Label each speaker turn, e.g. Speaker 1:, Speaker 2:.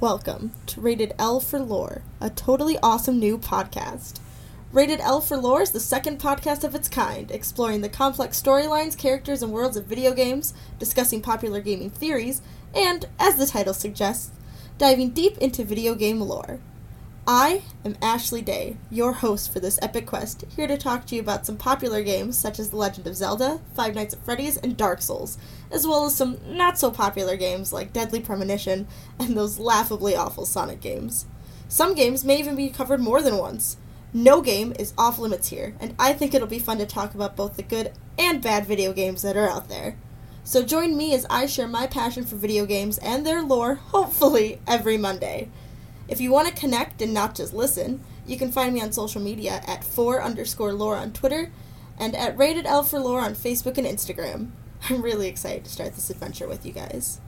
Speaker 1: Welcome to Rated L for Lore, a totally awesome new podcast. Rated L for Lore is the second podcast of its kind, exploring the complex storylines, characters, and worlds of video games, discussing popular gaming theories, and, as the title suggests, diving deep into video game lore. I am Ashley Day, your host for this epic quest, here to talk to you about some popular games such as The Legend of Zelda, Five Nights at Freddy's, and Dark Souls, as well as some not so popular games like Deadly Premonition and those laughably awful Sonic games. Some games may even be covered more than once. No game is off limits here, and I think it'll be fun to talk about both the good and bad video games that are out there. So join me as I share my passion for video games and their lore, hopefully, every Monday. If you want to connect and not just listen, you can find me on social media at 4 underscore lore on Twitter and at rated L for lore on Facebook and Instagram. I'm really excited to start this adventure with you guys.